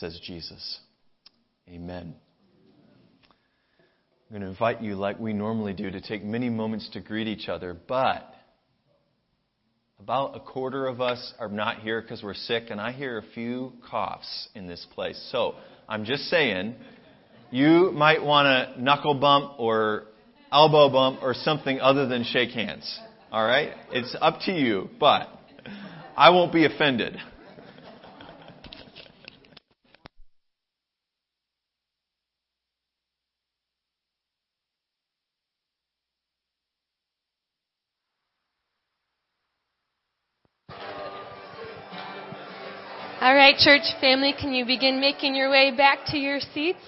says Jesus. Amen. I'm going to invite you, like we normally do, to take many moments to greet each other, but about a quarter of us are not here because we're sick, and I hear a few coughs in this place. So I'm just saying, you might want to knuckle bump or elbow bump or something other than shake hands. All right? It's up to you, but I won't be offended. Right, church family, can you begin making your way back to your seats?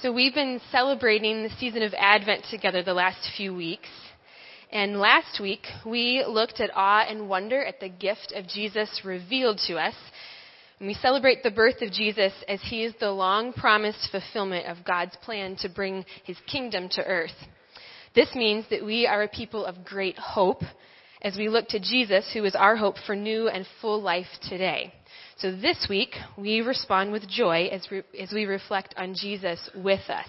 So, we've been celebrating the season of Advent together the last few weeks. And last week, we looked at awe and wonder at the gift of Jesus revealed to us. And we celebrate the birth of Jesus as he is the long promised fulfillment of God's plan to bring his kingdom to earth. This means that we are a people of great hope as we look to Jesus, who is our hope for new and full life today. So this week, we respond with joy as, re- as we reflect on Jesus with us.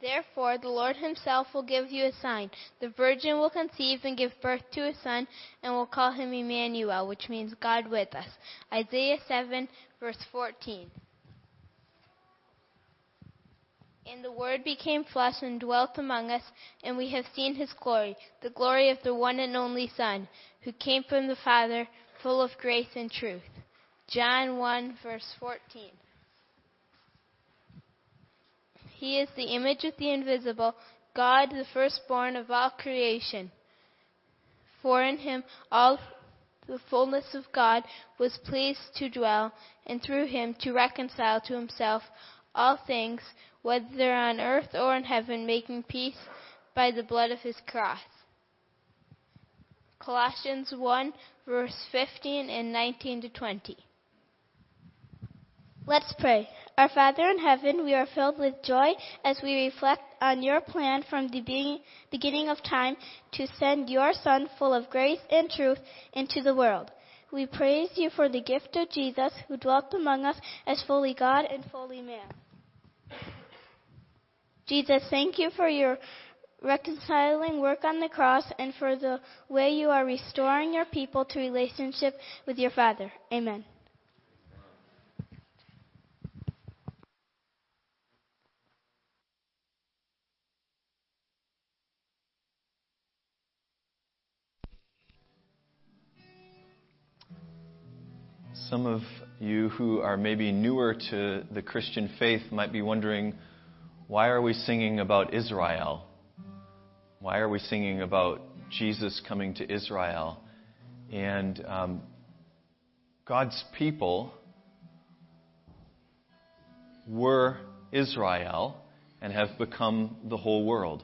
Therefore, the Lord himself will give you a sign. The virgin will conceive and give birth to a son, and will call him Emmanuel, which means God with us. Isaiah 7, verse 14. And the Word became flesh and dwelt among us, and we have seen his glory, the glory of the one and only Son, who came from the Father, full of grace and truth. John 1, verse 14. He is the image of the invisible, God, the firstborn of all creation. For in him all the fullness of God was pleased to dwell, and through him to reconcile to himself all things whether on earth or in heaven, making peace by the blood of his cross. Colossians 1, verse 15 and 19 to 20. Let's pray. Our Father in heaven, we are filled with joy as we reflect on your plan from the beginning of time to send your Son, full of grace and truth, into the world. We praise you for the gift of Jesus, who dwelt among us as fully God and fully man. Jesus, thank you for your reconciling work on the cross and for the way you are restoring your people to relationship with your Father. Amen. Some of you who are maybe newer to the Christian faith might be wondering why are we singing about Israel? Why are we singing about Jesus coming to Israel? And um, God's people were Israel and have become the whole world.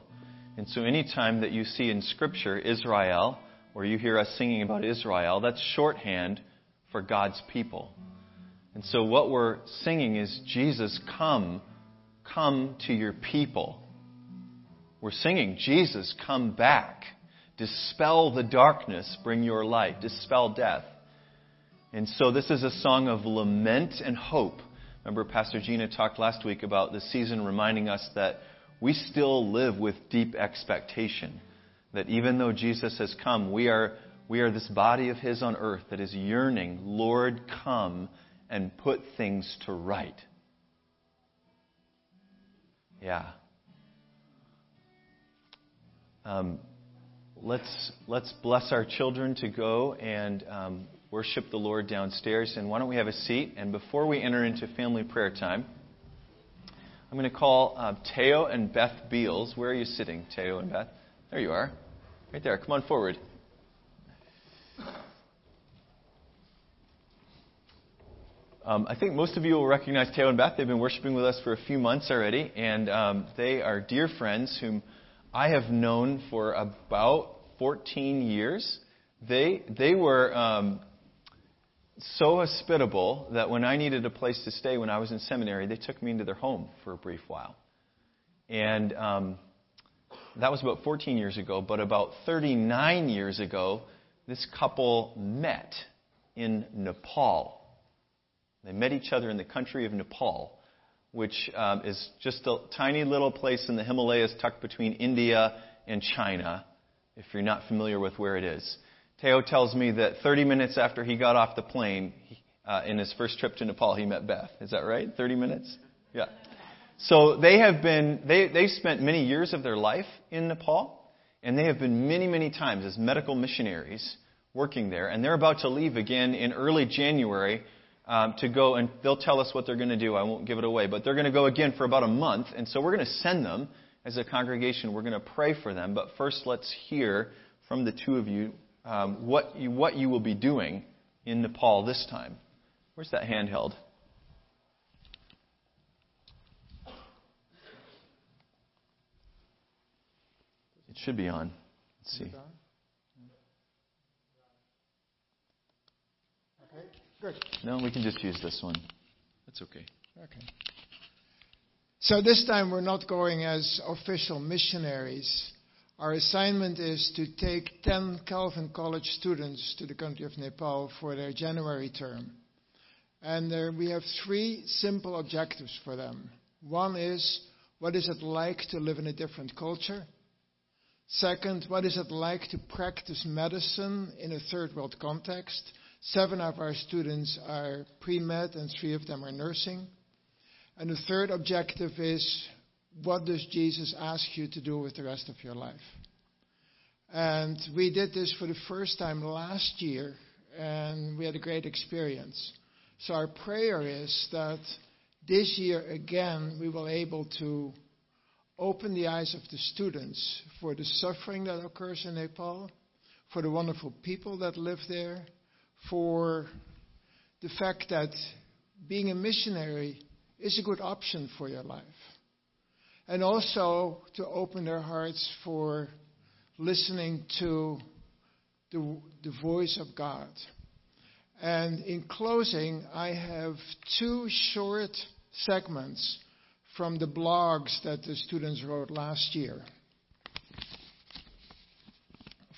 And so, anytime that you see in Scripture Israel, or you hear us singing about Israel, that's shorthand for God's people. And so, what we're singing is Jesus, come come to your people. We're singing, Jesus, come back. Dispel the darkness, bring your light. Dispel death. And so this is a song of lament and hope. Remember, Pastor Gina talked last week about the season reminding us that we still live with deep expectation. That even though Jesus has come, we are, we are this body of His on earth that is yearning, Lord, come and put things to right. Yeah. Um, let's let's bless our children to go and um, worship the Lord downstairs. And why don't we have a seat? And before we enter into family prayer time, I'm going to call uh, Teo and Beth Beals. Where are you sitting, Teo and Beth? There you are, right there. Come on forward. Um, I think most of you will recognize Teo and Beth. They've been worshiping with us for a few months already, and um, they are dear friends whom I have known for about 14 years. They they were um, so hospitable that when I needed a place to stay when I was in seminary, they took me into their home for a brief while, and um, that was about 14 years ago, but about 39 years ago, this couple met in Nepal. They met each other in the country of Nepal, which um, is just a tiny little place in the Himalayas tucked between India and China, if you're not familiar with where it is. Teo tells me that 30 minutes after he got off the plane, uh, in his first trip to Nepal, he met Beth. Is that right? 30 minutes? Yeah. So they have been, they, they've spent many years of their life in Nepal, and they have been many, many times as medical missionaries working there. And they're about to leave again in early January um, to go, and they'll tell us what they're going to do. I won't give it away, but they're going to go again for about a month. And so we're going to send them as a congregation. We're going to pray for them. But first, let's hear from the two of you um, what, you, what you will be doing in Nepal this time. Where's that handheld? It should be on. Let's see. Good. No, we can just use this one. That's okay. Okay. So this time we're not going as official missionaries. Our assignment is to take 10 Calvin College students to the country of Nepal for their January term. And there, we have three simple objectives for them. One is, what is it like to live in a different culture? Second, what is it like to practice medicine in a third world context? Seven of our students are pre med and three of them are nursing. And the third objective is, what does Jesus ask you to do with the rest of your life? And we did this for the first time last year, and we had a great experience. So our prayer is that this year again we will able to open the eyes of the students for the suffering that occurs in Nepal, for the wonderful people that live there, for the fact that being a missionary is a good option for your life. And also to open their hearts for listening to the, the voice of God. And in closing, I have two short segments from the blogs that the students wrote last year.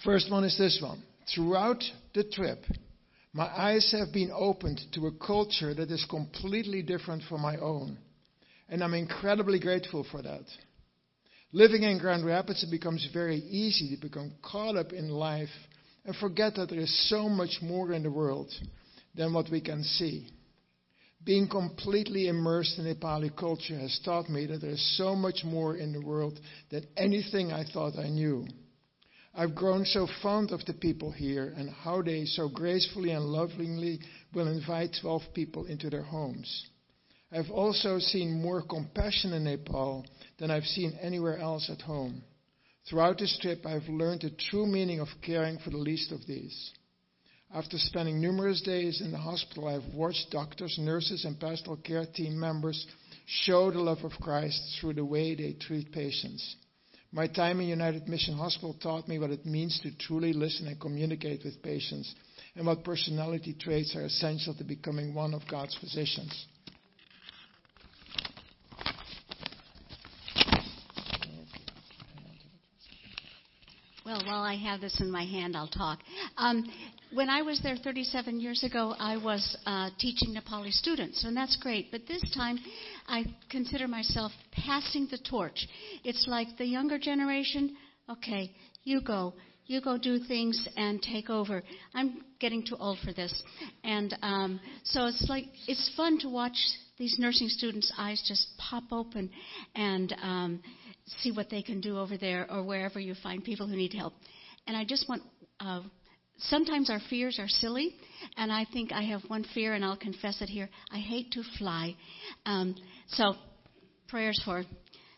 First one is this one. Throughout the trip, my eyes have been opened to a culture that is completely different from my own. And I'm incredibly grateful for that. Living in Grand Rapids, it becomes very easy to become caught up in life and forget that there is so much more in the world than what we can see. Being completely immersed in Nepali culture has taught me that there is so much more in the world than anything I thought I knew. I've grown so fond of the people here and how they so gracefully and lovingly will invite 12 people into their homes. I've also seen more compassion in Nepal than I've seen anywhere else at home. Throughout this trip, I've learned the true meaning of caring for the least of these. After spending numerous days in the hospital, I've watched doctors, nurses, and pastoral care team members show the love of Christ through the way they treat patients. My time in United Mission Hospital taught me what it means to truly listen and communicate with patients, and what personality traits are essential to becoming one of God's physicians. Well, while I have this in my hand, I'll talk. Um, when I was there 37 years ago, I was uh, teaching Nepali students, and that's great. But this time, I consider myself passing the torch. It's like the younger generation, okay, you go. You go do things and take over. I'm getting too old for this. And um, so it's like, it's fun to watch these nursing students' eyes just pop open and um, see what they can do over there or wherever you find people who need help. And I just want, uh, sometimes our fears are silly, and I think I have one fear, and I'll confess it here. I hate to fly. Um, so, prayers for,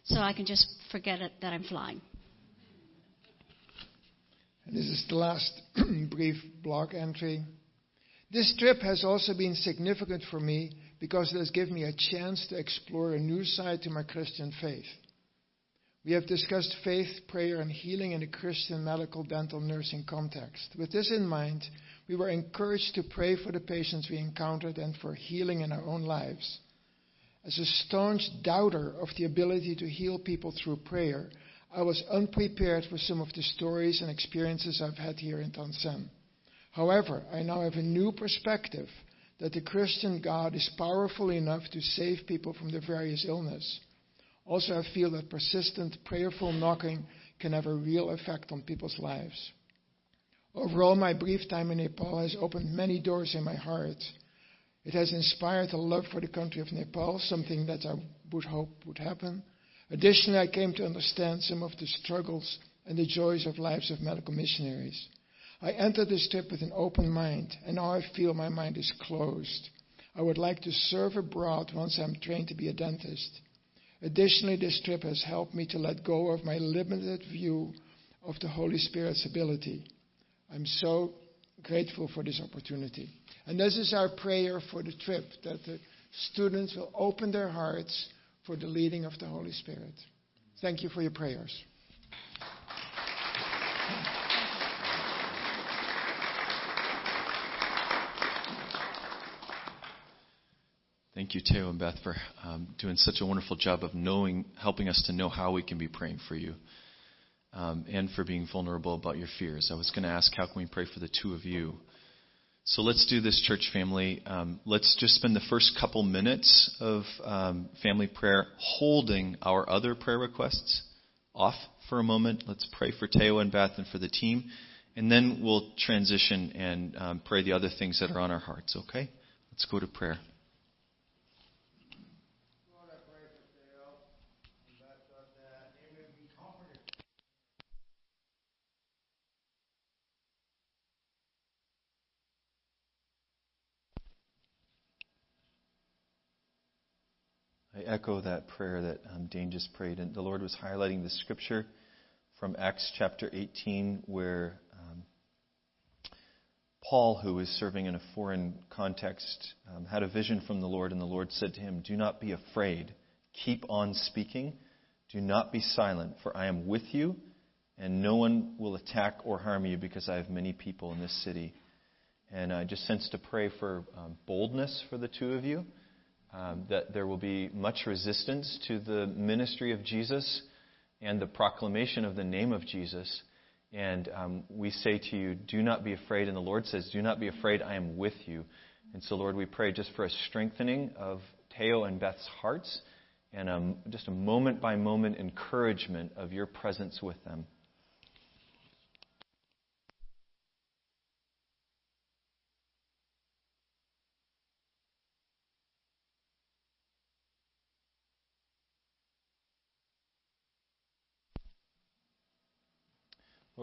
so I can just forget it that I'm flying. And this is the last brief blog entry. This trip has also been significant for me because it has given me a chance to explore a new side to my Christian faith. We have discussed faith, prayer, and healing in a Christian medical dental nursing context. With this in mind, we were encouraged to pray for the patients we encountered and for healing in our own lives. As a staunch doubter of the ability to heal people through prayer, I was unprepared for some of the stories and experiences I've had here in Tansen. However, I now have a new perspective that the Christian God is powerful enough to save people from their various illness. Also, I feel that persistent, prayerful knocking can have a real effect on people's lives. Overall, my brief time in Nepal has opened many doors in my heart. It has inspired a love for the country of Nepal, something that I would hope would happen. Additionally, I came to understand some of the struggles and the joys of lives of medical missionaries. I entered this trip with an open mind, and now I feel my mind is closed. I would like to serve abroad once I'm trained to be a dentist. Additionally, this trip has helped me to let go of my limited view of the Holy Spirit's ability. I'm so grateful for this opportunity. And this is our prayer for the trip that the students will open their hearts for the leading of the Holy Spirit. Thank you for your prayers. Thank you, Teo and Beth, for um, doing such a wonderful job of knowing, helping us to know how we can be praying for you, um, and for being vulnerable about your fears. I was going to ask, how can we pray for the two of you? So let's do this, church family. Um, let's just spend the first couple minutes of um, family prayer holding our other prayer requests off for a moment. Let's pray for Teo and Beth and for the team, and then we'll transition and um, pray the other things that are on our hearts. Okay? Let's go to prayer. Echo that prayer that um, Dane just prayed. And the Lord was highlighting the scripture from Acts chapter 18 where um, Paul, who was serving in a foreign context, um, had a vision from the Lord, and the Lord said to him, Do not be afraid. Keep on speaking. Do not be silent, for I am with you, and no one will attack or harm you because I have many people in this city. And I just sensed to pray for um, boldness for the two of you um, that there will be much resistance to the ministry of Jesus and the proclamation of the name of Jesus. And um, we say to you, do not be afraid. And the Lord says, do not be afraid, I am with you. And so, Lord, we pray just for a strengthening of Teo and Beth's hearts and um, just a moment by moment encouragement of your presence with them.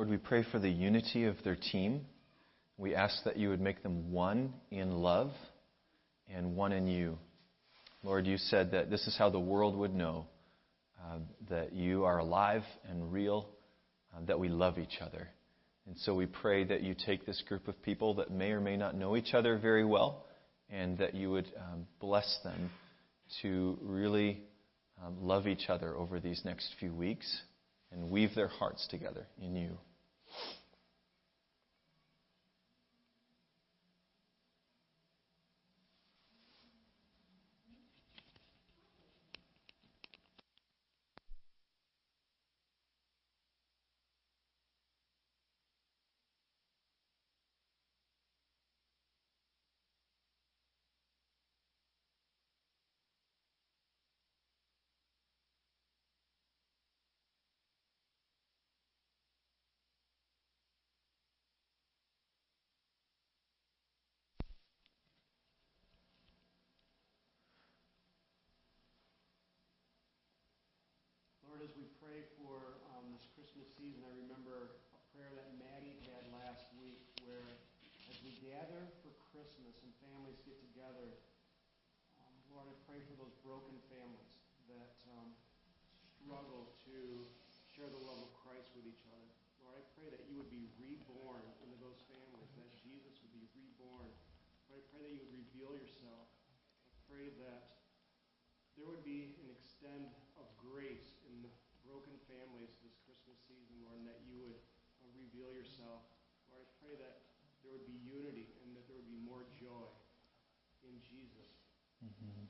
Lord, we pray for the unity of their team. We ask that you would make them one in love and one in you. Lord, you said that this is how the world would know uh, that you are alive and real, uh, that we love each other. And so we pray that you take this group of people that may or may not know each other very well and that you would um, bless them to really um, love each other over these next few weeks and weave their hearts together in you. We pray for um, this Christmas season, I remember a prayer that Maddie had last week where as we gather for Christmas and families get together, um, Lord, I pray for those broken families that um, struggle to share the love of Christ with each other. Lord, I pray that you would be reborn into those families, that Jesus would be reborn. Lord, I pray that you would reveal yourself. I pray that there would be an extend of grace reveal yourself. Lord, I pray that there would be unity and that there would be more joy in Jesus. Mm-hmm.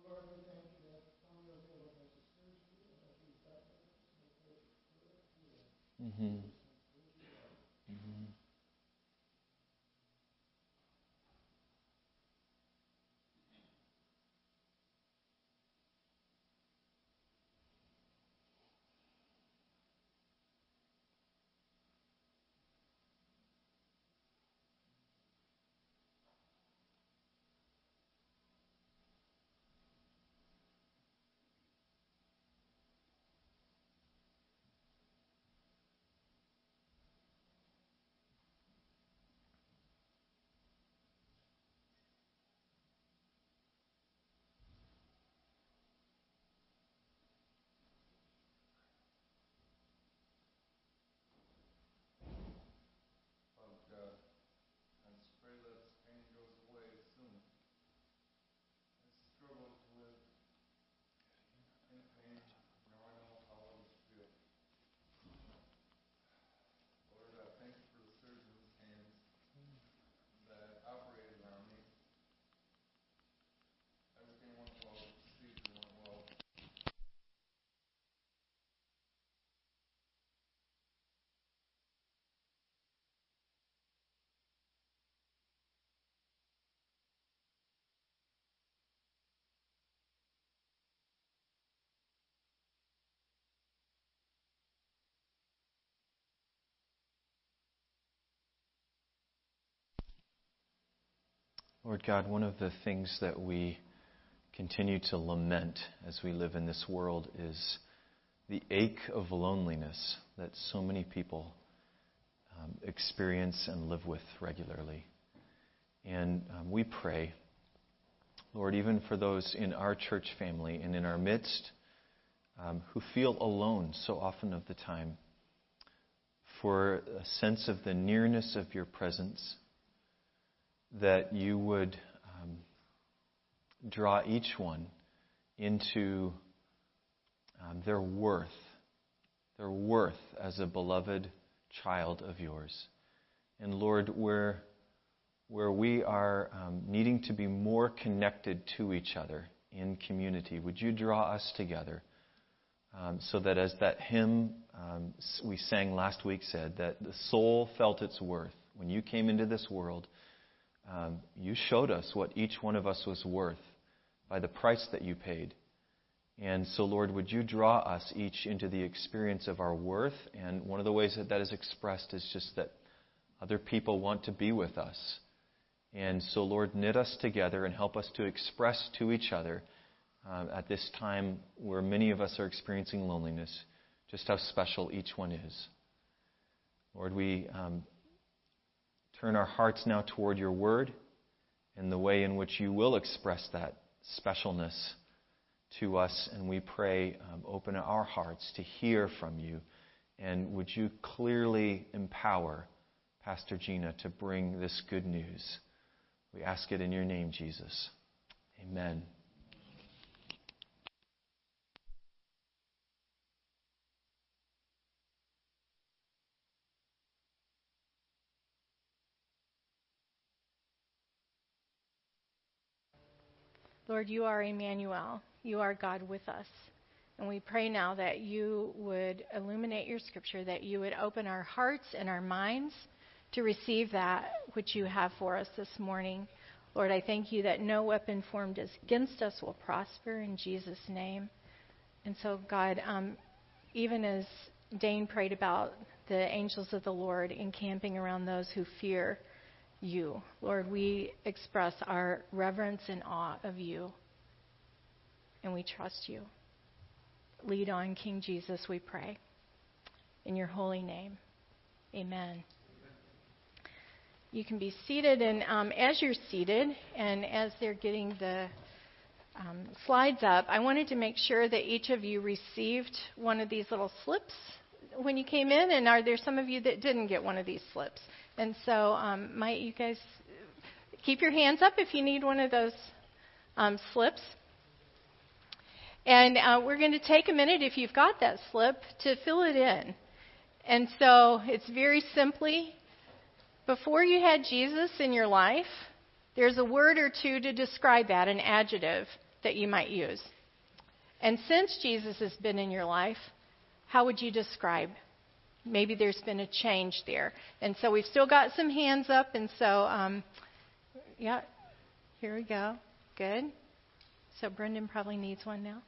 Lord, we thank you that Mm-hmm. Lord God, one of the things that we continue to lament as we live in this world is the ache of loneliness that so many people um, experience and live with regularly. And um, we pray, Lord, even for those in our church family and in our midst um, who feel alone so often of the time, for a sense of the nearness of your presence that you would um, draw each one into um, their worth, their worth as a beloved child of yours. And Lord, where, where we are um, needing to be more connected to each other in community, would you draw us together um, so that as that hymn um, we sang last week said, that the soul felt its worth when you came into this world um, you showed us what each one of us was worth by the price that you paid. And so, Lord, would you draw us each into the experience of our worth? And one of the ways that that is expressed is just that other people want to be with us. And so, Lord, knit us together and help us to express to each other uh, at this time where many of us are experiencing loneliness just how special each one is. Lord, we um, turn our hearts now toward your word and the way in which you will express that specialness to us. And we pray, um, open our hearts to hear from you. And would you clearly empower Pastor Gina to bring this good news? We ask it in your name, Jesus. Amen. Lord, you are Emmanuel. You are God with us. And we pray now that you would illuminate your scripture, that you would open our hearts and our minds to receive that which you have for us this morning. Lord, I thank you that no weapon formed against us will prosper in Jesus' name. And so, God, um, even as Dane prayed about the angels of the Lord encamping around those who fear, you. Lord, we express our reverence and awe of you, and we trust you. Lead on, King Jesus, we pray. In your holy name, amen. You can be seated, and um, as you're seated, and as they're getting the um, slides up, I wanted to make sure that each of you received one of these little slips when you came in, and are there some of you that didn't get one of these slips? And so, um, might you guys keep your hands up if you need one of those um, slips? And uh, we're going to take a minute, if you've got that slip, to fill it in. And so it's very simply before you had Jesus in your life, there's a word or two to describe that, an adjective that you might use. And since Jesus has been in your life, how would you describe maybe there's been a change there. And so we've still got some hands up, and so, um, yeah, here we go. Good. So Brendan probably needs one now.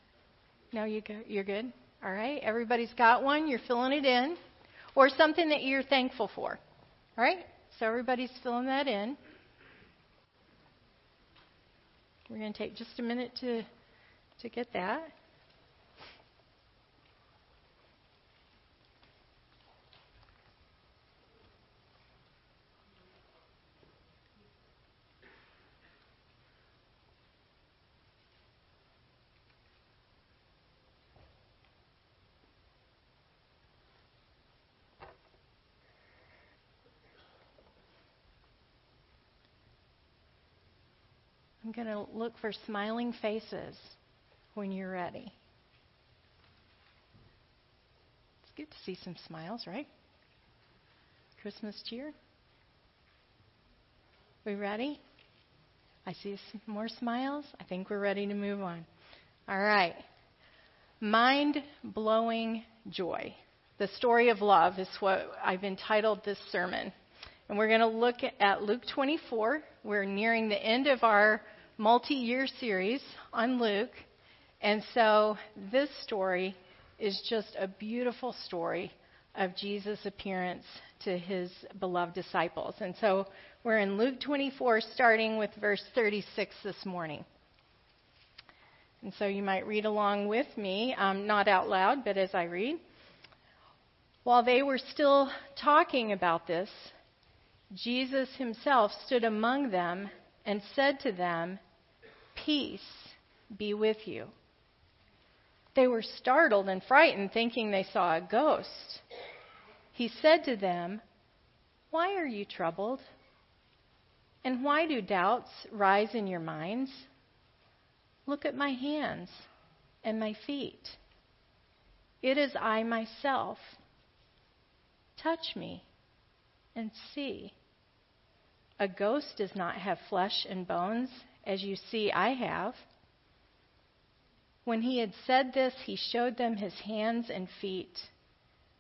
No, you go, you're good. All right, everybody's got one. You're filling it in, or something that you're thankful for. All right, so everybody's filling that in. We're going to take just a minute to to get that. I'm going to look for smiling faces when you're ready. It's good to see some smiles, right? Christmas cheer. We ready? I see some more smiles. I think we're ready to move on. All right. Mind blowing joy. The story of love is what I've entitled this sermon. And we're going to look at Luke 24. We're nearing the end of our multi year series on Luke. And so this story is just a beautiful story of Jesus' appearance to his beloved disciples. And so we're in Luke 24, starting with verse 36 this morning. And so you might read along with me, um, not out loud, but as I read. While they were still talking about this, Jesus himself stood among them and said to them, Peace be with you. They were startled and frightened, thinking they saw a ghost. He said to them, Why are you troubled? And why do doubts rise in your minds? Look at my hands and my feet. It is I myself. Touch me and see. A ghost does not have flesh and bones, as you see I have. When he had said this, he showed them his hands and feet.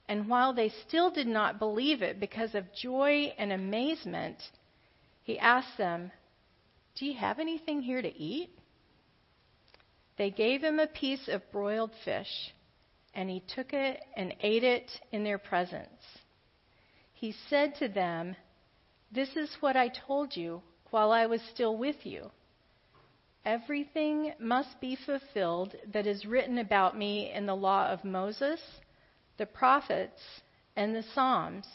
And while they still did not believe it because of joy and amazement, he asked them, Do you have anything here to eat? They gave him a piece of broiled fish, and he took it and ate it in their presence. He said to them, This is what I told you while I was still with you. Everything must be fulfilled that is written about me in the law of Moses, the prophets, and the Psalms.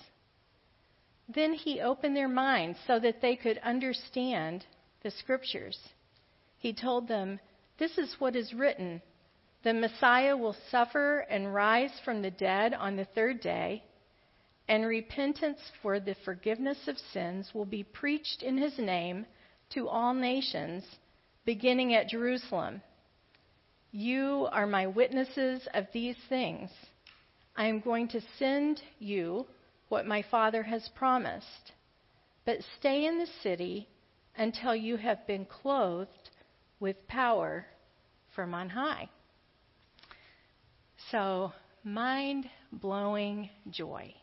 Then he opened their minds so that they could understand the scriptures. He told them, This is what is written the Messiah will suffer and rise from the dead on the third day, and repentance for the forgiveness of sins will be preached in his name to all nations beginning at Jerusalem. You are my witnesses of these things. I am going to send you what my Father has promised. But stay in the city until you have been clothed with power from on high. So, mind blowing joy.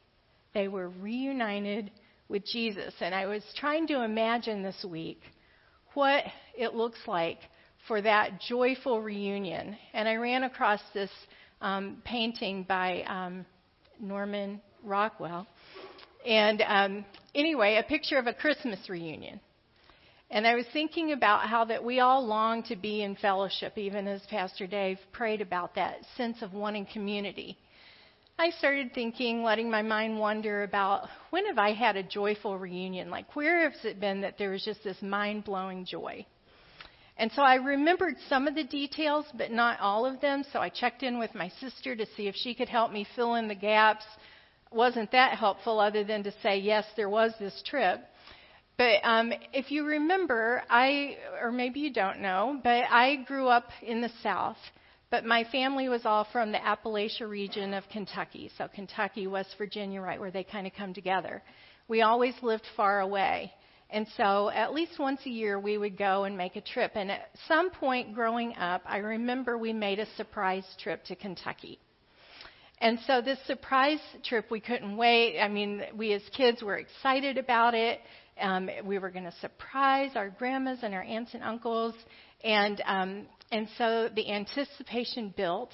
They were reunited with Jesus. And I was trying to imagine this week what it looks like for that joyful reunion. And I ran across this um, painting by um, Norman Rockwell. And um, anyway, a picture of a Christmas reunion. And I was thinking about how that we all long to be in fellowship, even as Pastor Dave prayed about that sense of wanting community. I started thinking, letting my mind wander about when have I had a joyful reunion? Like, where has it been that there was just this mind blowing joy? And so I remembered some of the details, but not all of them. So I checked in with my sister to see if she could help me fill in the gaps. Wasn't that helpful, other than to say, yes, there was this trip. But um, if you remember, I, or maybe you don't know, but I grew up in the South. But my family was all from the Appalachia region of Kentucky. So Kentucky, West Virginia, right where they kind of come together. We always lived far away. And so at least once a year we would go and make a trip. And at some point growing up, I remember we made a surprise trip to Kentucky. And so this surprise trip, we couldn't wait. I mean, we as kids were excited about it. Um, we were going to surprise our grandmas and our aunts and uncles, and um, and so the anticipation built.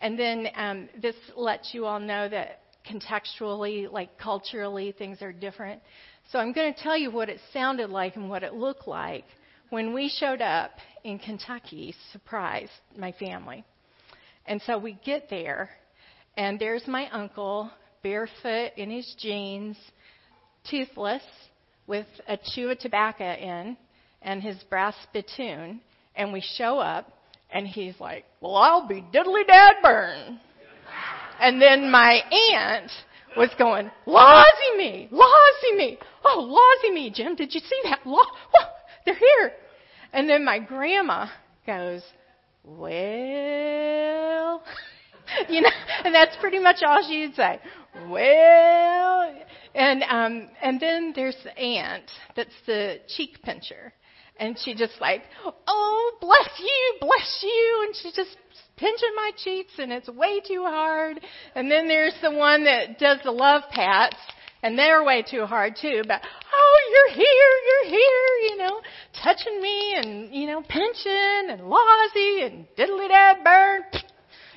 And then um, this lets you all know that contextually, like culturally, things are different. So I'm going to tell you what it sounded like and what it looked like when we showed up in Kentucky, surprised my family. And so we get there, and there's my uncle, barefoot in his jeans, toothless, with a chew of tobacco in, and his brass spittoon. And we show up, and he's like, Well, I'll be diddly dad burn. And then my aunt was going, Lawsy me, Lawsy me. Oh, Lawsy me, Jim, did you see that? Law- they're here. And then my grandma goes, Well, you know, and that's pretty much all she'd say. Well, and um, and then there's the aunt that's the cheek pincher, and she just like, oh, bless you, bless you, and she just pinching my cheeks, and it's way too hard. And then there's the one that does the love pats, and they're way too hard too. But oh, you're here, you're here, you know, touching me, and you know, pinching and lawsy and diddly dad burn.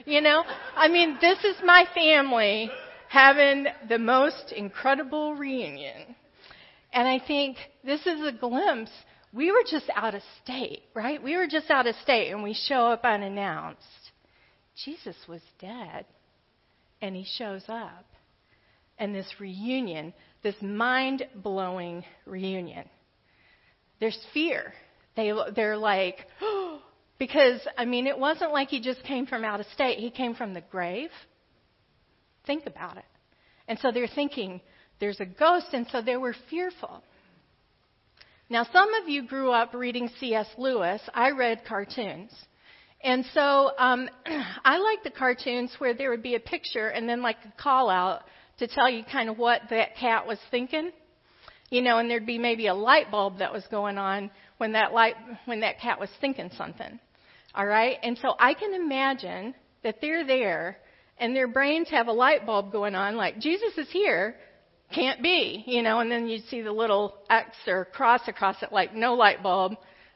You know, I mean, this is my family having the most incredible reunion. And I think this is a glimpse. We were just out of state, right? We were just out of state and we show up unannounced. Jesus was dead and he shows up. And this reunion, this mind blowing reunion, there's fear. They, they're like, oh, because, I mean, it wasn't like he just came from out of state, he came from the grave. Think about it. And so they're thinking, there's a ghost, and so they were fearful. Now, some of you grew up reading C.S. Lewis. I read cartoons. And so um, I like the cartoons where there would be a picture and then like a call out to tell you kind of what that cat was thinking. You know, and there'd be maybe a light bulb that was going on when that light when that cat was thinking something. All right? And so I can imagine that they're there and their brains have a light bulb going on like Jesus is here, can't be, you know, and then you'd see the little X or cross across it like no light bulb.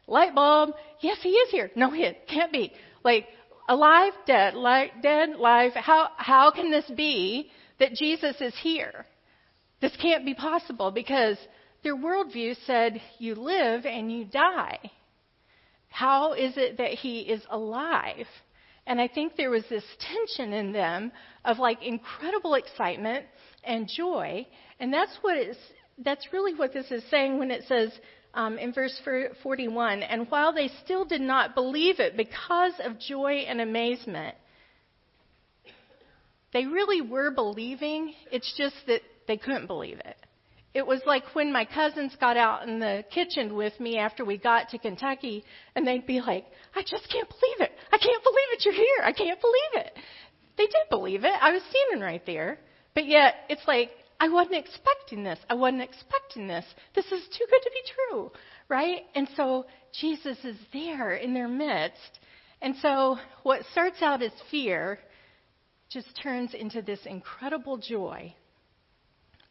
Light bulb, yes, he is here. No, he can't be. Like alive, dead, like dead, live. How how can this be that Jesus is here? This can't be possible because their worldview said you live and you die. How is it that he is alive? And I think there was this tension in them of like incredible excitement and joy. And that's what is, that's really what this is saying when it says um, in verse 41 and while they still did not believe it because of joy and amazement, they really were believing. It's just that they couldn't believe it. It was like when my cousins got out in the kitchen with me after we got to Kentucky, and they'd be like, I just can't believe it. I can't believe it. You're here. I can't believe it. They did believe it. I was standing right there. But yet, it's like, I wasn't expecting this. I wasn't expecting this. This is too good to be true, right? And so Jesus is there in their midst. And so what starts out as fear just turns into this incredible joy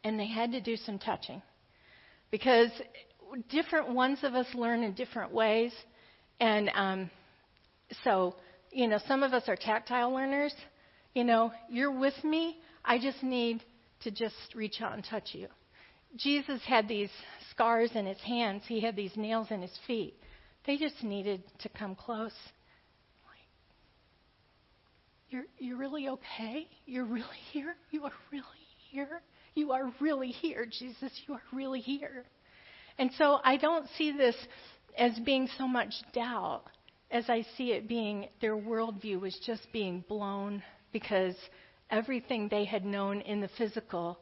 and they had to do some touching because different ones of us learn in different ways. And um, so, you know, some of us are tactile learners. You know, you're with me. I just need to just reach out and touch you. Jesus had these scars in his hands, he had these nails in his feet. They just needed to come close. You're, you're really okay? You're really here? You are really here? You are really here, Jesus. You are really here. And so I don't see this as being so much doubt as I see it being their worldview was just being blown because everything they had known in the physical,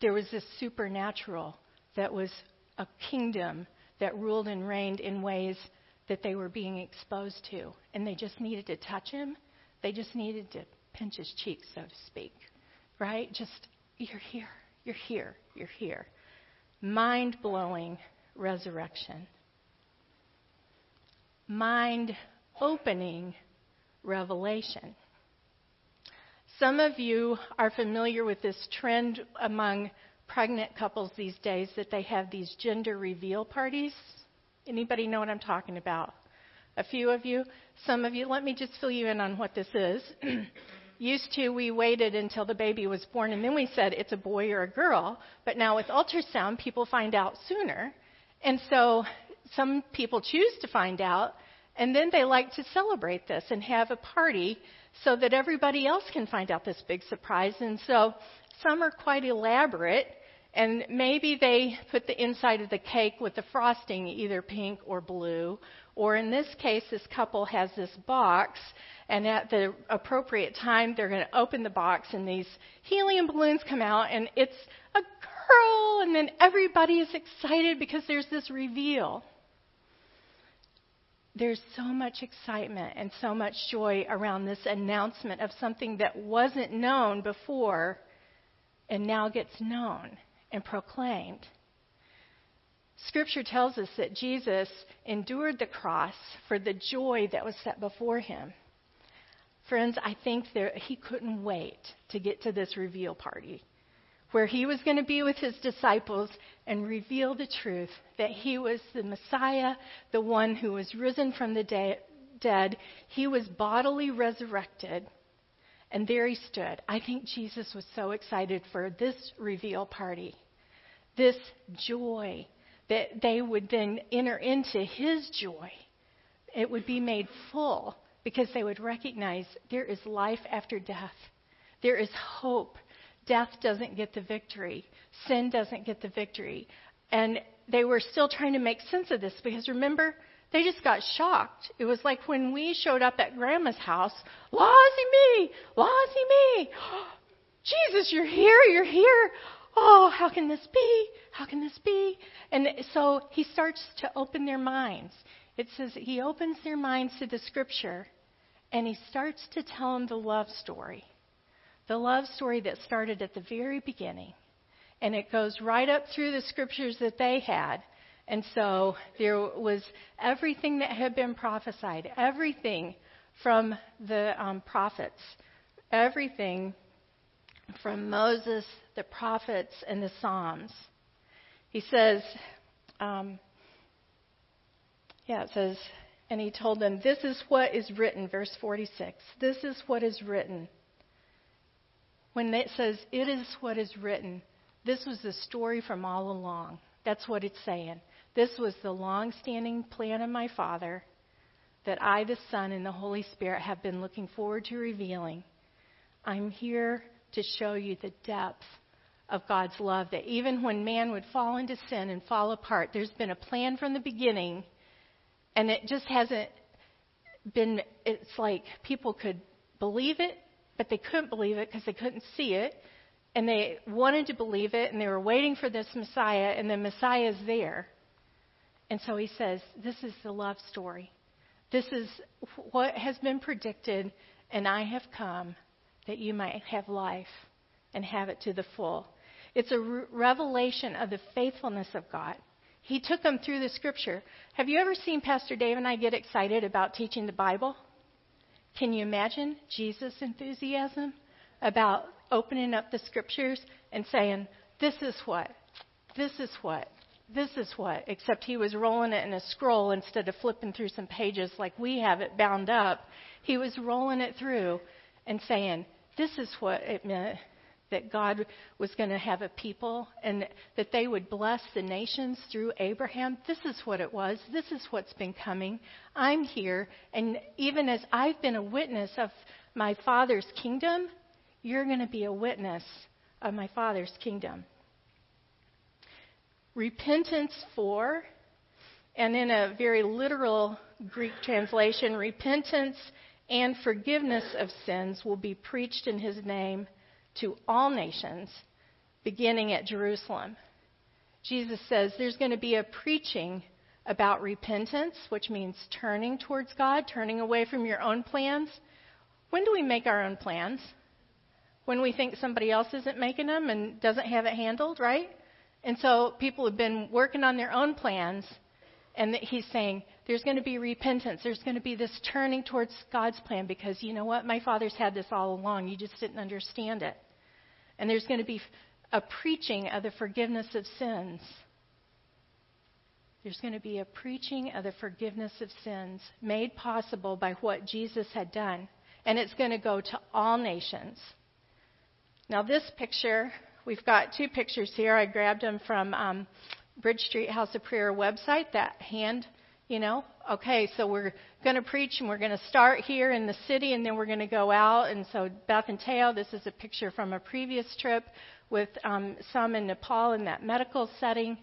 there was this supernatural that was a kingdom that ruled and reigned in ways that they were being exposed to. And they just needed to touch him. They just needed to pinch his cheek, so to speak. Right? Just you're here. You're here. You're here. Mind blowing resurrection. Mind opening revelation. Some of you are familiar with this trend among pregnant couples these days that they have these gender reveal parties. Anybody know what I'm talking about? A few of you, some of you. Let me just fill you in on what this is. Used to, we waited until the baby was born and then we said it's a boy or a girl. But now with ultrasound, people find out sooner. And so some people choose to find out and then they like to celebrate this and have a party so that everybody else can find out this big surprise. And so some are quite elaborate, and maybe they put the inside of the cake with the frosting either pink or blue. Or in this case, this couple has this box, and at the appropriate time, they're going to open the box, and these helium balloons come out, and it's a girl, and then everybody is excited because there's this reveal there's so much excitement and so much joy around this announcement of something that wasn't known before and now gets known and proclaimed. Scripture tells us that Jesus endured the cross for the joy that was set before him. Friends, I think there, he couldn't wait to get to this reveal party where he was going to be with his disciples and reveal the truth that he was the Messiah, the one who was risen from the de- dead. He was bodily resurrected. And there he stood. I think Jesus was so excited for this reveal party, this joy that they would then enter into his joy. It would be made full because they would recognize there is life after death. There is hope death doesn't get the victory, sin doesn't get the victory. And they were still trying to make sense of this because remember, they just got shocked. It was like when we showed up at grandma's house, Lozzie me, Lozzie me. Jesus, you're here, you're here. Oh, how can this be? How can this be? And so he starts to open their minds. It says he opens their minds to the scripture and he starts to tell them the love story the love story that started at the very beginning. And it goes right up through the scriptures that they had. And so there was everything that had been prophesied, everything from the um, prophets, everything from Moses, the prophets, and the Psalms. He says, um, yeah, it says, and he told them, This is what is written, verse 46. This is what is written when it says, It is what is written, this was the story from all along. That's what it's saying. This was the long standing plan of my Father that I, the Son, and the Holy Spirit have been looking forward to revealing. I'm here to show you the depth of God's love, that even when man would fall into sin and fall apart, there's been a plan from the beginning, and it just hasn't been, it's like people could believe it but they couldn't believe it because they couldn't see it. And they wanted to believe it, and they were waiting for this Messiah, and the Messiah is there. And so he says, This is the love story. This is what has been predicted, and I have come that you might have life and have it to the full. It's a re- revelation of the faithfulness of God. He took them through the scripture. Have you ever seen Pastor Dave and I get excited about teaching the Bible? Can you imagine Jesus' enthusiasm about opening up the scriptures and saying, This is what, this is what, this is what, except he was rolling it in a scroll instead of flipping through some pages like we have it bound up. He was rolling it through and saying, This is what it meant that God was going to have a people and that they would bless the nations through Abraham. This is what it was. This is what's been coming. I'm here. And even as I've been a witness of my Father's kingdom, you're going to be a witness of my Father's kingdom. Repentance for, and in a very literal Greek translation, repentance and forgiveness of sins will be preached in his name to all nations, beginning at Jerusalem. Jesus says there's going to be a preaching about repentance, which means turning towards God, turning away from your own plans. When do we make our own plans? When we think somebody else isn't making them and doesn't have it handled, right? And so people have been working on their own plans, and he's saying, There's going to be repentance. There's going to be this turning towards God's plan because you know what? My father's had this all along. You just didn't understand it. And there's going to be a preaching of the forgiveness of sins. There's going to be a preaching of the forgiveness of sins made possible by what Jesus had done. And it's going to go to all nations. Now, this picture, we've got two pictures here. I grabbed them from um, Bridge Street House of Prayer website, that hand, you know. Okay, so we're going to preach and we're going to start here in the city and then we're going to go out. And so, Beth and Teo, this is a picture from a previous trip with um, some in Nepal in that medical setting.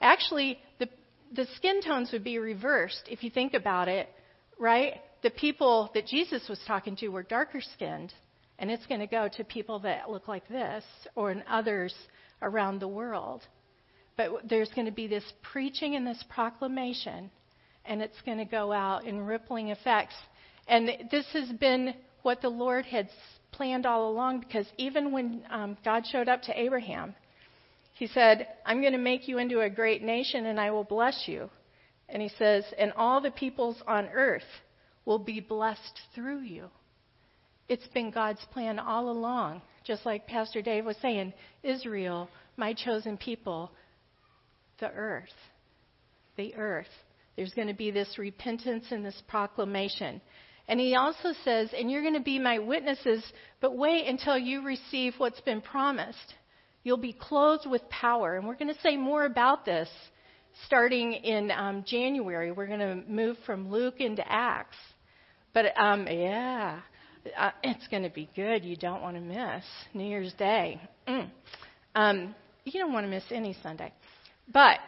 Actually, the the skin tones would be reversed if you think about it, right? The people that Jesus was talking to were darker skinned, and it's going to go to people that look like this or in others around the world. But there's going to be this preaching and this proclamation, and it's going to go out in rippling effects. And this has been what the Lord had planned all along because even when um, God showed up to Abraham, he said, I'm going to make you into a great nation and I will bless you. And he says, and all the peoples on earth will be blessed through you. It's been God's plan all along. Just like Pastor Dave was saying, Israel, my chosen people, the earth. The earth. There's going to be this repentance and this proclamation. And he also says, and you're going to be my witnesses, but wait until you receive what's been promised. You'll be clothed with power. And we're going to say more about this starting in um, January. We're going to move from Luke into Acts. But um, yeah, uh, it's going to be good. You don't want to miss New Year's Day. Mm. Um, you don't want to miss any Sunday. But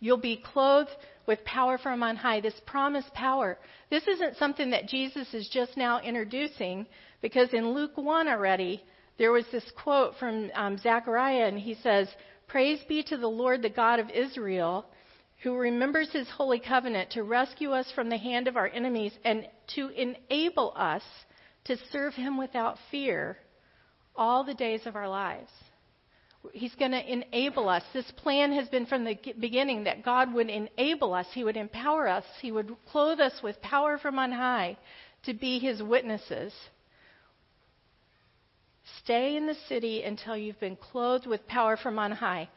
you'll be clothed with power from on high, this promised power. This isn't something that Jesus is just now introducing, because in Luke 1 already, there was this quote from um, Zechariah, and he says, Praise be to the Lord, the God of Israel, who remembers his holy covenant to rescue us from the hand of our enemies and to enable us to serve him without fear all the days of our lives. He's going to enable us. This plan has been from the beginning that God would enable us, He would empower us, He would clothe us with power from on high to be His witnesses. Stay in the city until you've been clothed with power from on high.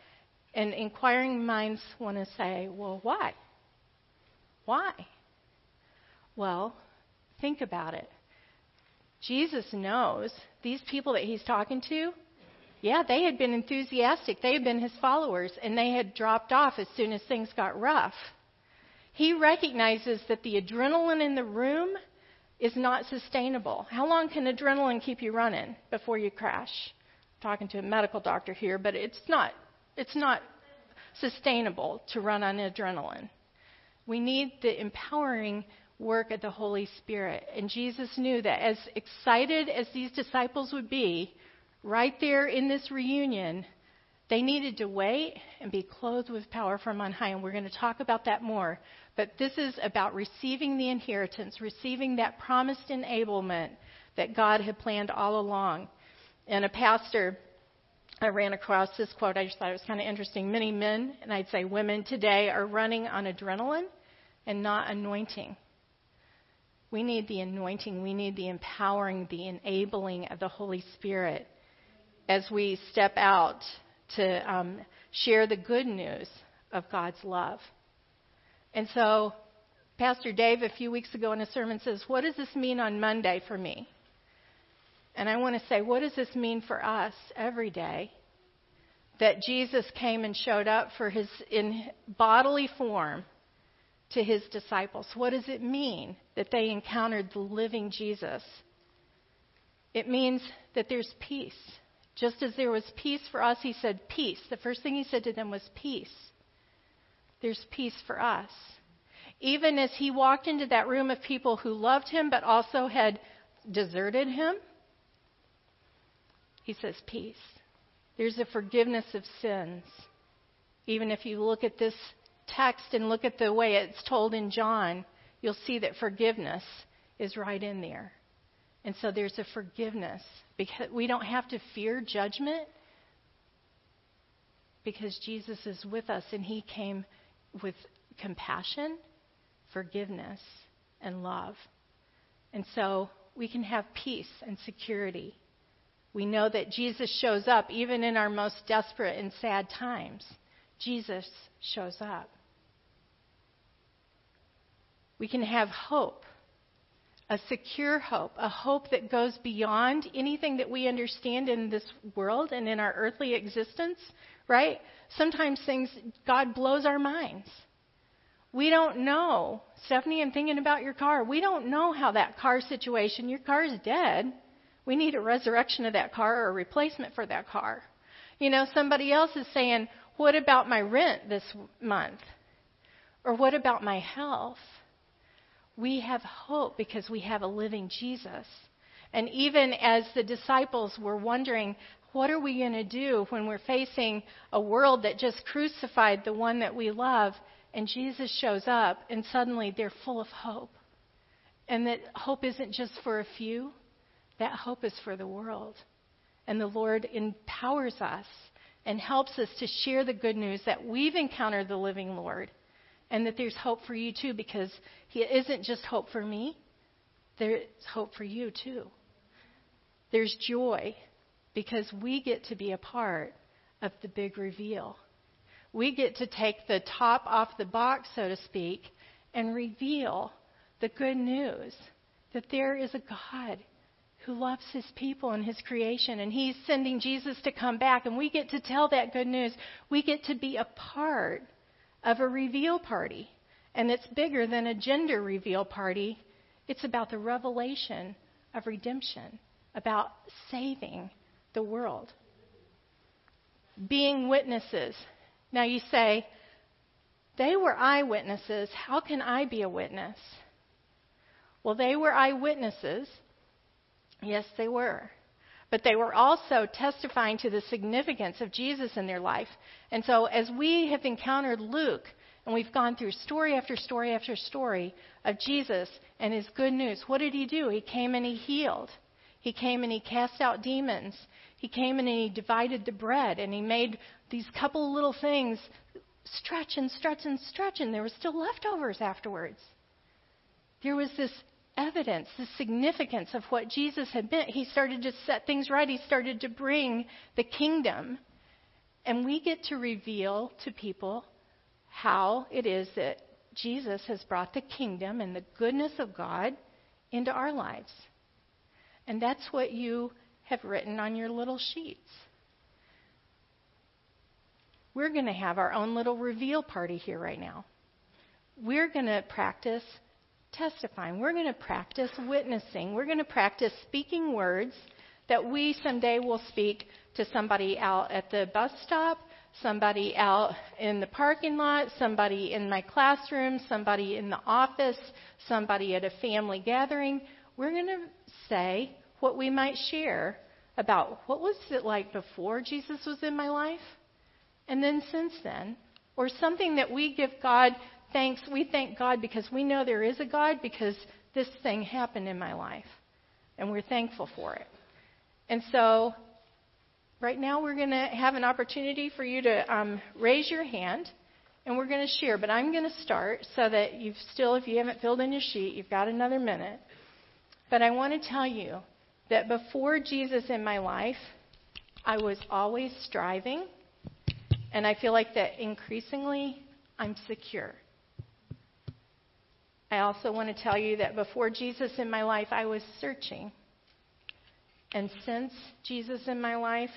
And inquiring minds want to say, well, why? Why? Well, think about it. Jesus knows these people that he's talking to, yeah, they had been enthusiastic. They had been his followers, and they had dropped off as soon as things got rough. He recognizes that the adrenaline in the room is not sustainable. How long can adrenaline keep you running before you crash? I'm talking to a medical doctor here, but it's not it's not sustainable to run on adrenaline. We need the empowering work of the Holy Spirit. And Jesus knew that as excited as these disciples would be right there in this reunion, they needed to wait and be clothed with power from on high. And we're going to talk about that more. But this is about receiving the inheritance, receiving that promised enablement that God had planned all along. And a pastor, I ran across this quote. I just thought it was kind of interesting. Many men, and I'd say women today, are running on adrenaline and not anointing. We need the anointing. We need the empowering, the enabling of the Holy Spirit as we step out to um, share the good news of God's love. And so, Pastor Dave, a few weeks ago in a sermon, says, What does this mean on Monday for me? And I want to say, What does this mean for us every day? That Jesus came and showed up for his, in bodily form to his disciples. What does it mean that they encountered the living Jesus? It means that there's peace. Just as there was peace for us, he said, Peace. The first thing he said to them was, Peace there's peace for us. Even as he walked into that room of people who loved him but also had deserted him, he says, Peace. There's a forgiveness of sins. Even if you look at this text and look at the way it's told in John, you'll see that forgiveness is right in there. And so there's a forgiveness. Because we don't have to fear judgment because Jesus is with us and he came with compassion, forgiveness, and love. And so we can have peace and security. We know that Jesus shows up even in our most desperate and sad times. Jesus shows up. We can have hope, a secure hope, a hope that goes beyond anything that we understand in this world and in our earthly existence, right? Sometimes things, God blows our minds. We don't know. Stephanie, I'm thinking about your car. We don't know how that car situation, your car is dead. We need a resurrection of that car or a replacement for that car. You know, somebody else is saying, What about my rent this month? Or what about my health? We have hope because we have a living Jesus. And even as the disciples were wondering, what are we going to do when we're facing a world that just crucified the one that we love? And Jesus shows up, and suddenly they're full of hope. And that hope isn't just for a few, that hope is for the world. And the Lord empowers us and helps us to share the good news that we've encountered the living Lord and that there's hope for you too because He isn't just hope for me, there's hope for you too. There's joy because we get to be a part of the big reveal. We get to take the top off the box, so to speak, and reveal the good news that there is a God who loves his people and his creation, and he's sending Jesus to come back, and we get to tell that good news. We get to be a part of a reveal party, and it's bigger than a gender reveal party. It's about the revelation of redemption, about saving the world. Being witnesses. Now you say, they were eyewitnesses. How can I be a witness? Well, they were eyewitnesses. Yes, they were. But they were also testifying to the significance of Jesus in their life. And so, as we have encountered Luke, and we've gone through story after story after story of Jesus and his good news, what did he do? He came and he healed. He came and he cast out demons. He came and he divided the bread and he made these couple little things stretch and stretch and stretch, and there were still leftovers afterwards. There was this evidence, the significance of what Jesus had meant. He started to set things right, he started to bring the kingdom. And we get to reveal to people how it is that Jesus has brought the kingdom and the goodness of God into our lives. And that's what you have written on your little sheets. We're going to have our own little reveal party here right now. We're going to practice testifying. We're going to practice witnessing. We're going to practice speaking words that we someday will speak to somebody out at the bus stop, somebody out in the parking lot, somebody in my classroom, somebody in the office, somebody at a family gathering. We're going to say what we might share about what was it like before Jesus was in my life and then since then or something that we give God thanks we thank God because we know there is a God because this thing happened in my life and we're thankful for it. And so right now we're going to have an opportunity for you to um, raise your hand and we're going to share. But I'm going to start so that you've still, if you haven't filled in your sheet, you've got another minute. But I want to tell you that before Jesus in my life, I was always striving, and I feel like that increasingly I'm secure. I also want to tell you that before Jesus in my life, I was searching. And since Jesus in my life,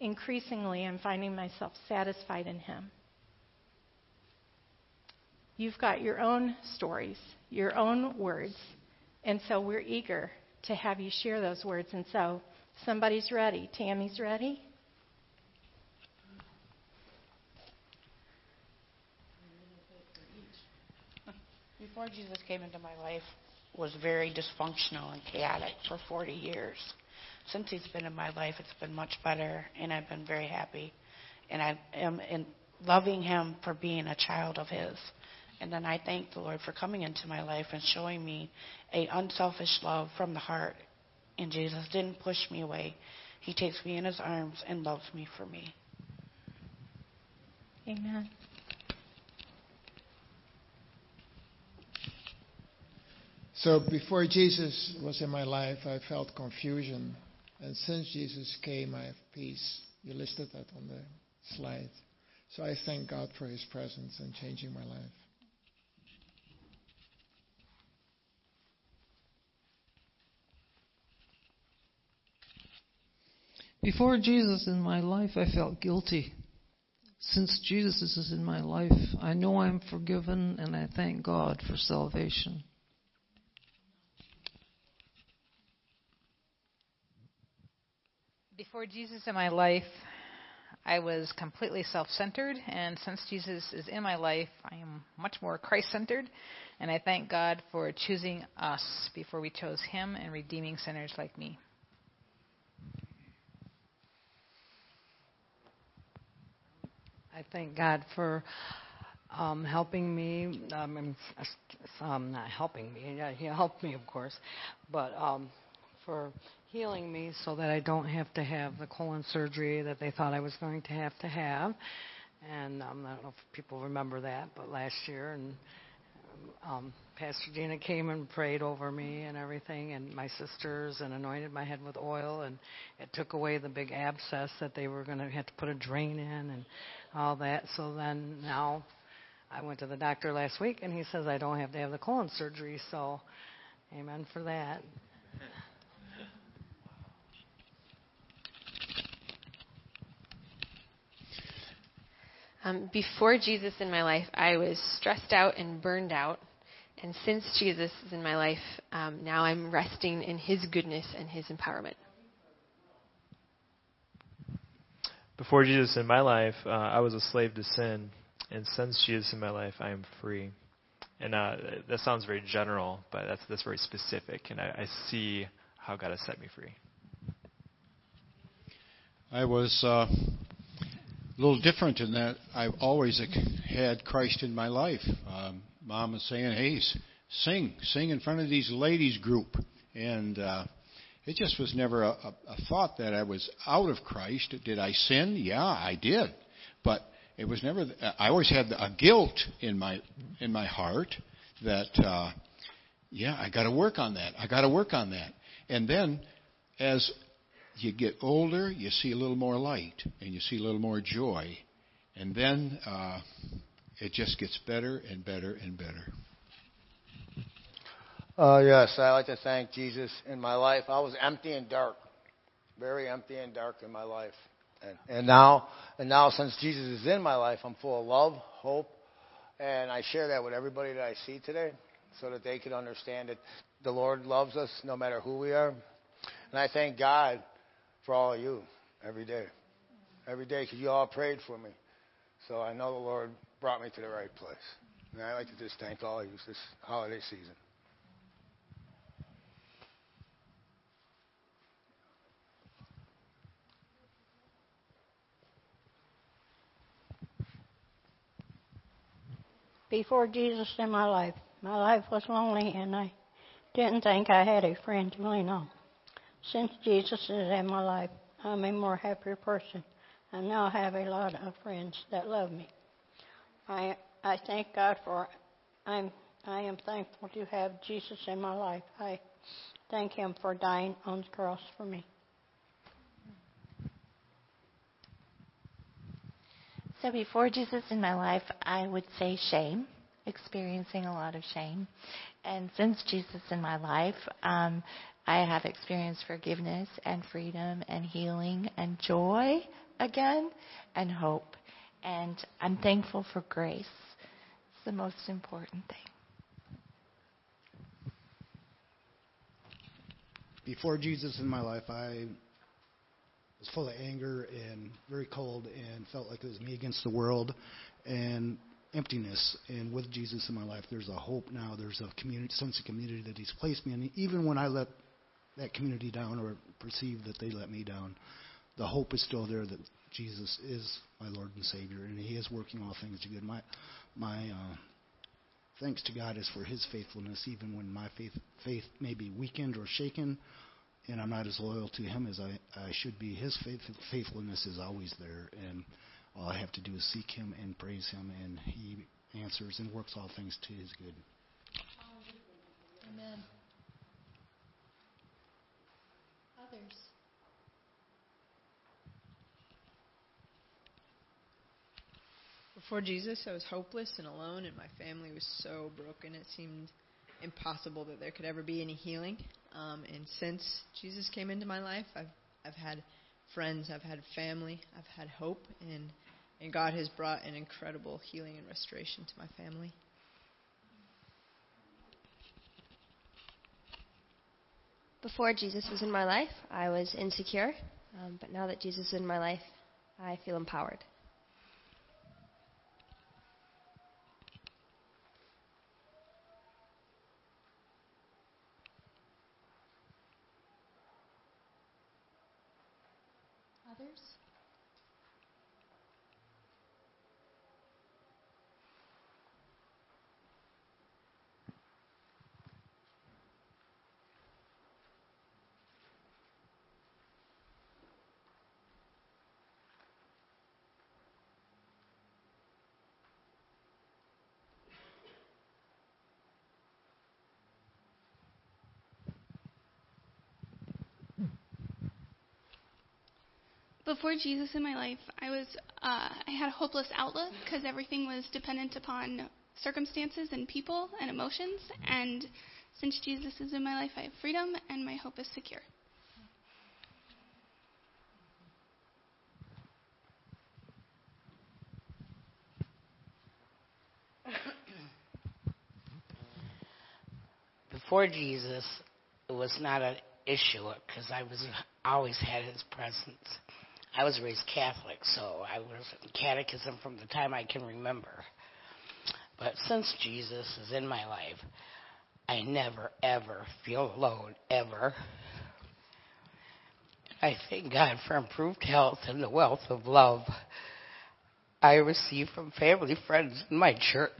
increasingly I'm finding myself satisfied in Him. You've got your own stories, your own words, and so we're eager to have you share those words. And so somebody's ready. Tammy's ready. Before Jesus came into my life, was very dysfunctional and chaotic for 40 years. Since he's been in my life, it's been much better, and I've been very happy. And I am in loving him for being a child of his. And then I thank the Lord for coming into my life and showing me a unselfish love from the heart. And Jesus didn't push me away. He takes me in his arms and loves me for me. Amen. So before Jesus was in my life, I felt confusion. And since Jesus came, I have peace. You listed that on the slide. So I thank God for his presence and changing my life. Before Jesus in my life, I felt guilty. Since Jesus is in my life, I know I'm forgiven and I thank God for salvation. Before Jesus in my life, I was completely self centered, and since Jesus is in my life, I am much more Christ centered, and I thank God for choosing us before we chose Him and redeeming sinners like me. I thank God for um, helping me. Um, um, not helping me. Yeah, he helped me, of course, but um, for healing me so that I don't have to have the colon surgery that they thought I was going to have to have. And um, I don't know if people remember that, but last year, and um, Pastor Gina came and prayed over me and everything, and my sisters, and anointed my head with oil, and it took away the big abscess that they were going to have to put a drain in, and all that. So then now, I went to the doctor last week, and he says I don't have to have the colon surgery. So, amen for that. Um, before Jesus in my life, I was stressed out and burned out. And since Jesus is in my life, um, now I'm resting in his goodness and his empowerment. Before Jesus in my life, uh, I was a slave to sin. And since Jesus in my life, I am free. And uh, that sounds very general, but that's, that's very specific. And I, I see how God has set me free. I was uh, a little different in that I've always had Christ in my life. Um, Mom was saying, "Hey, sing, sing in front of these ladies group," and uh, it just was never a, a, thought that I was out of Christ. Did I sin? Yeah, I did, but it was never. I always had a guilt in my in my heart that, uh, yeah, I got to work on that. I got to work on that. And then, as you get older, you see a little more light and you see a little more joy. And then uh, it just gets better and better and better. Uh, yes, I like to thank Jesus in my life. I was empty and dark, very empty and dark in my life, and, and now, and now since Jesus is in my life, I'm full of love, hope, and I share that with everybody that I see today, so that they can understand that the Lord loves us no matter who we are. And I thank God for all of you every day. Every day, because you all prayed for me. So I know the Lord brought me to the right place. And I'd like to just thank all of you this holiday season. Before Jesus in my life, my life was lonely and I didn't think I had a friend to lean on. Since Jesus is in my life, I'm a more happier person. I now have a lot of friends that love me. I I thank God for I'm I am thankful to have Jesus in my life. I thank him for dying on the cross for me. So before Jesus in my life, I would say shame, experiencing a lot of shame. And since Jesus in my life, um, I have experienced forgiveness and freedom and healing and joy again and hope. And I'm thankful for grace. It's the most important thing. Before Jesus in my life, I was full of anger and very cold and felt like it was me against the world and emptiness. And with Jesus in my life, there's a hope now. There's a community, sense of community that He's placed me in. Even when I let that community down or perceive that they let me down, the hope is still there that Jesus is my Lord and Savior, and He is working all things to good. My my uh, thanks to God is for His faithfulness, even when my faith faith may be weakened or shaken, and I'm not as loyal to Him as I, I should be. His faith, faithfulness is always there, and all I have to do is seek Him and praise Him, and He answers and works all things to His good. Amen. others. Before Jesus, I was hopeless and alone, and my family was so broken it seemed impossible that there could ever be any healing. Um, and since Jesus came into my life, I've I've had friends, I've had family, I've had hope, and and God has brought an incredible healing and restoration to my family. Before Jesus was in my life, I was insecure, um, but now that Jesus is in my life, I feel empowered. Others? Before Jesus in my life, I was uh, I had a hopeless outlook because everything was dependent upon circumstances and people and emotions. And since Jesus is in my life, I have freedom and my hope is secure. Before Jesus, it was not an issue because I was always had His presence. I was raised Catholic, so I was in catechism from the time I can remember. But since Jesus is in my life, I never ever feel alone ever. I thank God for improved health and the wealth of love I receive from family friends and my church.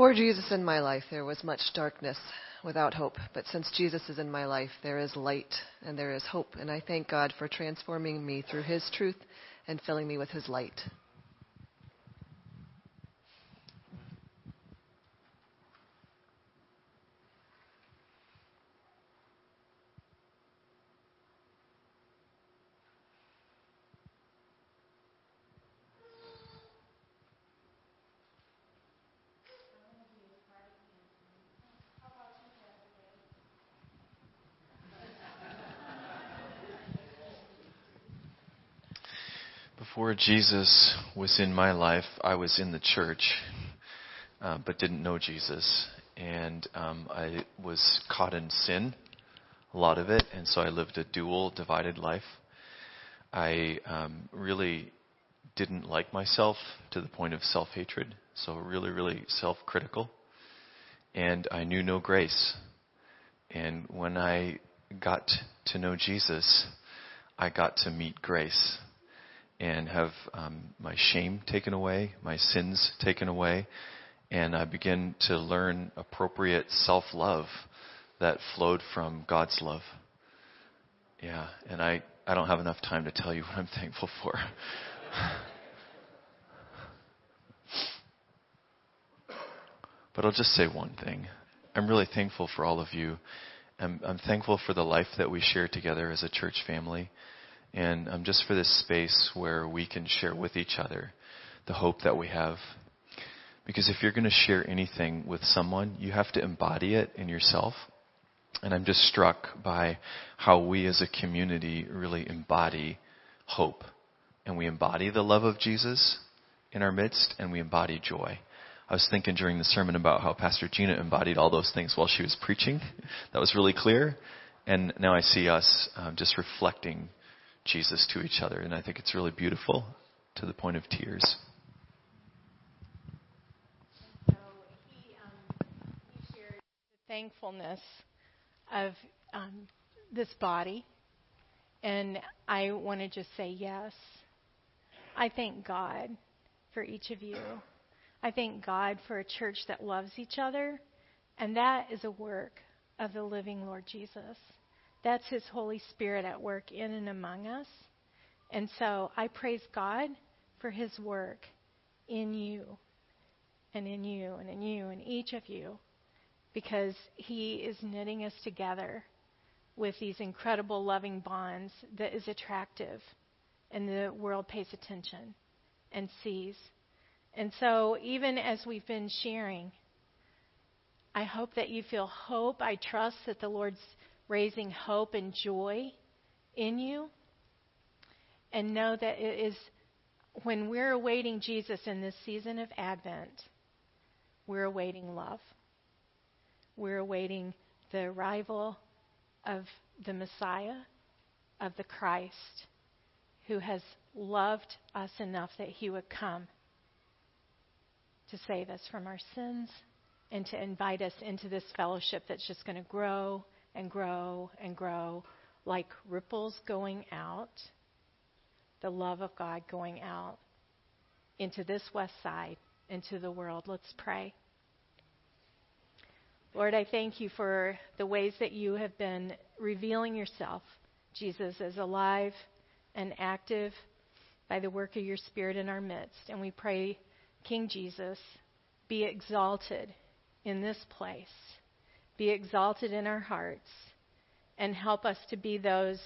Before Jesus in my life, there was much darkness without hope. But since Jesus is in my life, there is light and there is hope. And I thank God for transforming me through His truth and filling me with His light. Before Jesus was in my life, I was in the church, uh, but didn't know Jesus. And um, I was caught in sin, a lot of it, and so I lived a dual, divided life. I um, really didn't like myself to the point of self hatred, so really, really self critical. And I knew no grace. And when I got to know Jesus, I got to meet grace and have um, my shame taken away, my sins taken away, and I begin to learn appropriate self love that flowed from God's love. Yeah, and I, I don't have enough time to tell you what I'm thankful for. but I'll just say one thing. I'm really thankful for all of you. I'm, I'm thankful for the life that we share together as a church family and um, just for this space where we can share with each other the hope that we have. Because if you're going to share anything with someone, you have to embody it in yourself. And I'm just struck by how we as a community really embody hope. And we embody the love of Jesus in our midst, and we embody joy. I was thinking during the sermon about how Pastor Gina embodied all those things while she was preaching. That was really clear. And now I see us um, just reflecting Jesus to each other. And I think it's really beautiful to the point of tears. Um, thankfulness of um, this body. And I want to just say yes. I thank God for each of you. I thank God for a church that loves each other. And that is a work of the living Lord Jesus. That's His Holy Spirit at work in and among us. And so I praise God for His work in you and in you and in you and each of you because He is knitting us together with these incredible loving bonds that is attractive and the world pays attention and sees. And so, even as we've been sharing, I hope that you feel hope. I trust that the Lord's raising hope and joy in you. And know that it is when we're awaiting Jesus in this season of Advent, we're awaiting love. We're awaiting the arrival of the Messiah, of the Christ, who has loved us enough that he would come to save us from our sins and to invite us into this fellowship that's just going to grow and grow and grow like ripples going out, the love of God going out into this west side, into the world. Let's pray. Lord, I thank you for the ways that you have been revealing yourself, Jesus, as alive and active by the work of your Spirit in our midst. And we pray, King Jesus, be exalted in this place, be exalted in our hearts, and help us to be those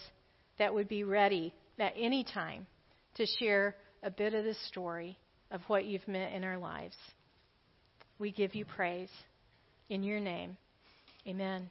that would be ready at any time to share a bit of the story of what you've meant in our lives. We give you praise. In your name, amen.